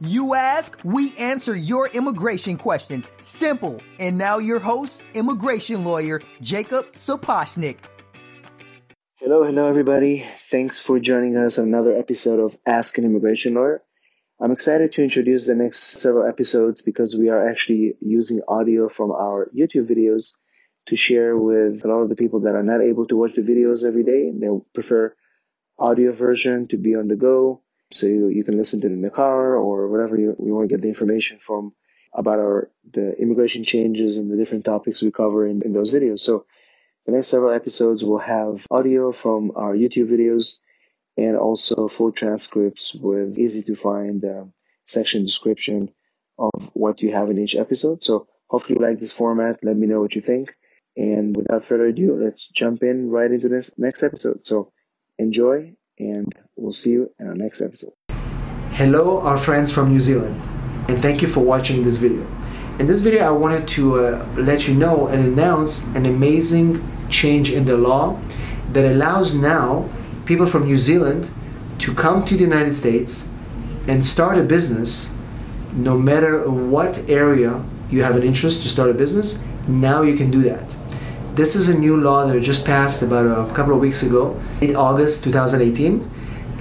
You ask, we answer your immigration questions. Simple. And now your host, immigration lawyer Jacob Sapochnik. Hello, hello, everybody. Thanks for joining us on another episode of Ask an Immigration Lawyer. I'm excited to introduce the next several episodes because we are actually using audio from our YouTube videos to share with a lot of the people that are not able to watch the videos every day. They prefer audio version to be on the go so you, you can listen to it in the car or whatever you, you want to get the information from about our the immigration changes and the different topics we cover in, in those videos. So the next several episodes will have audio from our YouTube videos and also full transcripts with easy to find uh, section description of what you have in each episode. So hopefully you like this format. Let me know what you think. And without further ado, let's jump in right into this next episode. So enjoy and we'll see you in our next episode. Hello, our friends from New Zealand, and thank you for watching this video. In this video, I wanted to uh, let you know and announce an amazing change in the law that allows now people from New Zealand to come to the United States and start a business no matter what area you have an interest to start a business. Now you can do that. This is a new law that just passed about a couple of weeks ago in August 2018.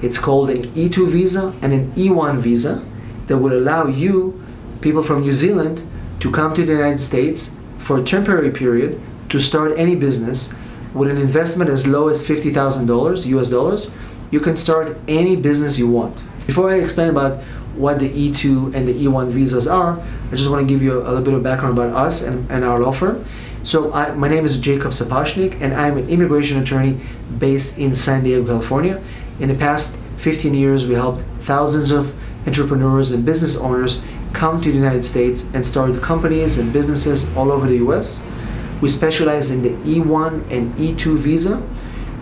It's called an E2 visa and an E1 visa that would allow you, people from New Zealand, to come to the United States for a temporary period to start any business with an investment as low as $50,000 US dollars. You can start any business you want. Before I explain about what the E2 and the E1 visas are, I just want to give you a, little bit of background about us and, and our law firm. So I, my name is Jacob Sapochnik, and I'm an immigration attorney based in San Diego, California. In the past 15 years, we helped thousands of entrepreneurs and business owners come to the United States and start companies and businesses all over the U.S. We specialize in the E1 and E2 visa.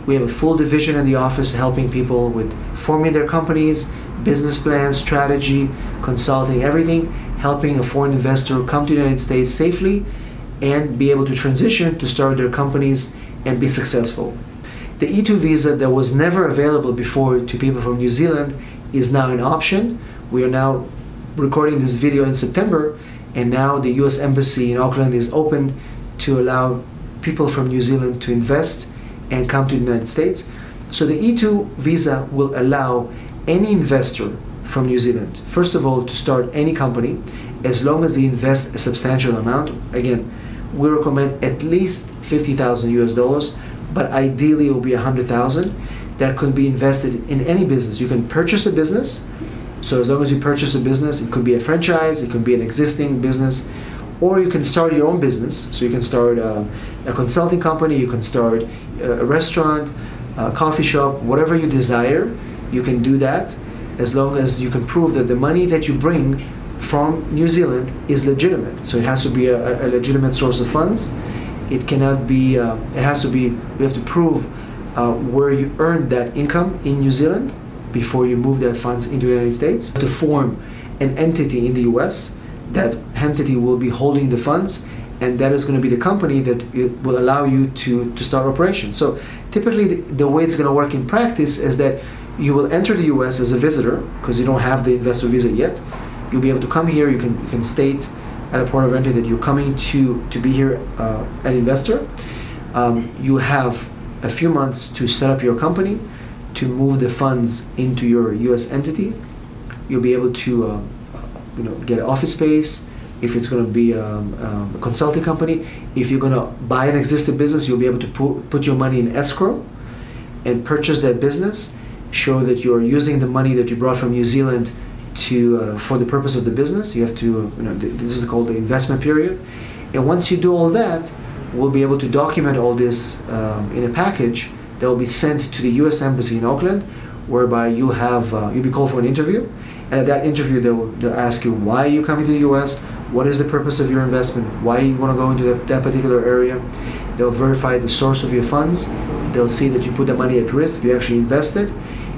We have a full division in the office helping people with forming their companies, business plans, strategy, consulting, everything, helping a foreign investor come to the United States safely and be able to transition to start their companies and be successful. The E2 visa that was never available before to people from New Zealand is now an option. We are now recording this video in September, and now the US Embassy in Auckland is open to allow people from New Zealand to invest and come to the United States. So the E2 visa will allow any investor from New Zealand, first of all, to start any company as long as they invest a substantial amount. Again, we recommend at least 50,000 US dollars, but ideally it will be 100,000 that could be invested in any business. You can purchase a business. So as long as you purchase a business, it could be a franchise, it could be an existing business, or you can start your own business. So you can start a, a consulting company, you can start uh, a restaurant, a coffee shop, whatever you desire, you can do that as long as you can prove that the money that you bring from New Zealand is legitimate. So it has to be a, a legitimate source of funds. It cannot be. Uh, it has to be. We have to prove uh, where you earned that income in New Zealand before you move that funds into the United States. To form an entity in the U.S. That entity will be holding the funds, and that is going to be the company that will allow you to to start operations. So typically, the, the way it's going to work in practice is that you will enter the U.S. as a visitor because you don't have the investor visa yet you'll be able to come here. You can you can state at a port of entry that you're coming to to be here uh, an investor. Um, you have a few months to set up your company, to move the funds into your U.S. entity. You'll be able to uh, you know get office space. If it's going to be um, um, a consulting company, if you're going to buy an existing business, you'll be able to put, put your money in escrow and purchase that business. Show that you're using the money that you brought from New Zealand to uh, for the purpose of the business. You have to, you know, this is called the investment period. And once you do all that, we'll be able to document all this um, in a package that will be sent to the U.S. Embassy in Auckland, whereby you'll have uh, you'll be called for an interview. And at that interview, they'll, they'll ask you why you coming to the U.S., what is the purpose of your investment, why you want to go into that particular area. They'll verify the source of your funds. They'll see that you put the money at risk, you actually invested,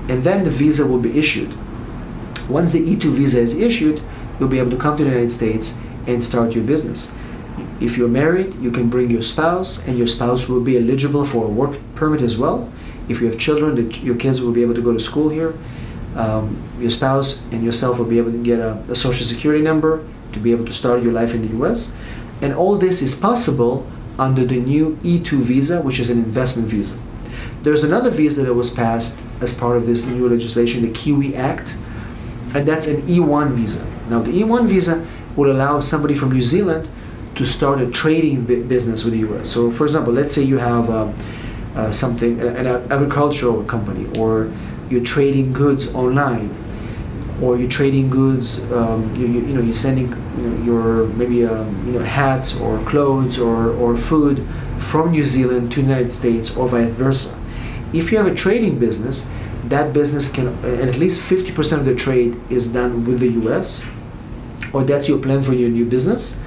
and then the visa will be issued. Once the E2 visa is issued, you'll be able to come to the United States and start your business. If you're married, you can bring your spouse, and your spouse will be eligible for a work permit as well. If you have children, your kids will be able to go to school here. um, your spouse and yourself will be able to get a, a social security number to be able to start your life in the US. And all this is possible under the new E2 visa, which is an investment visa. There's another visa that was passed as part of this new legislation, the Kiwi Act, and that's an E1 visa. Now, the E1 visa will allow somebody from New Zealand to start a trading business with the US. So, for example, let's say you have uh, uh, something, an agricultural company, or you're trading goods online, or you're trading goods, um, you, you, you, know, you're sending you know, your maybe um, you know hats or clothes or, or food from New Zealand to the United States or vice versa. If you have a trading business, that business can, and at least 50% of the trade is done with the US, or that's your plan for your new business,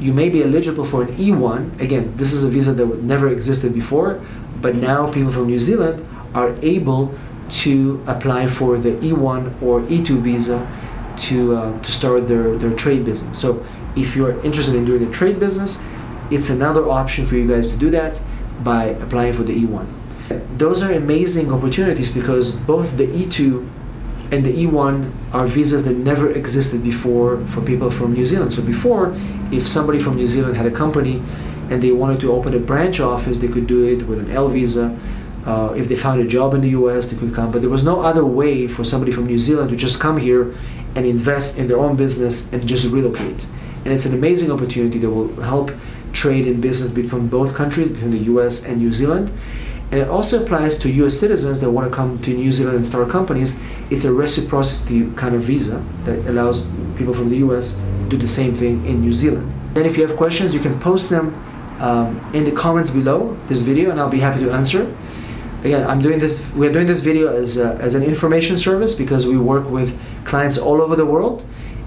you may be eligible for an E1. Again, this is a visa that never existed before, but now people from New Zealand are able to apply for the E1 or E2 visa to, uh, to start their, their trade business. So if you're interested in doing a trade business, it's another option for you guys to do that by applying for the E1. Those are amazing opportunities because both the E2 and the E1 are visas that never existed before for people from New Zealand. So before, if somebody from New Zealand had a company and they wanted to open a branch office, they could do it with an L visa. Uh, if they found a job in the US, they could come. But there was no other way for somebody from New Zealand to just come here and invest in their own business and just relocate. And it's an amazing opportunity that will help trade and business between both countries, between the US and New Zealand. And it also applies to US citizens that want to come to New Zealand and start companies. It's a reciprocity kind of visa that allows people from the US to do the same thing in New Zealand. Then if you have questions, you can post them um, in the comments below this video and I'll be happy to answer. Again, I'm doing this, we're doing this video as, a, as an information service because we work with clients all over the world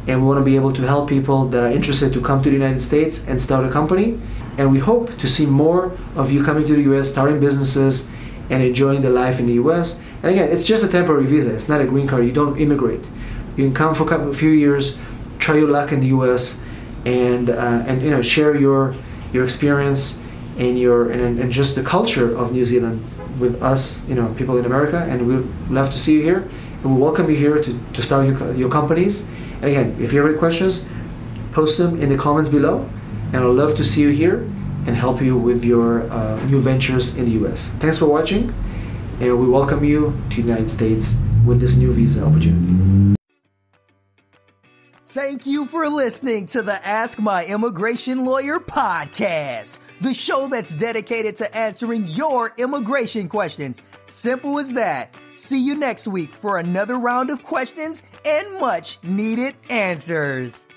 and we want to be able to help people that are interested to come to the United States and start a company and we hope to see more of you coming to the US, starting businesses, and enjoying the life in the US. And again, it's just a temporary visa. It's not a green card. You don't immigrate. You can come for a couple, a few years, try your luck in the US, and uh, and you know share your your experience and your and, and just the culture of New Zealand with us, you know, people in America. And we'd love to see you here. And we welcome you here to, to start your, your companies. And again, if you have any questions, post them in the comments below and I'd love to see you here and help you with your uh, new ventures in the US. Thanks for watching, and we welcome you to the United States with this new visa opportunity. Thank you for listening to the Ask My Immigration Lawyer podcast, the show that's dedicated to answering your immigration questions. Simple as that. See you next week for another round of questions and much needed answers.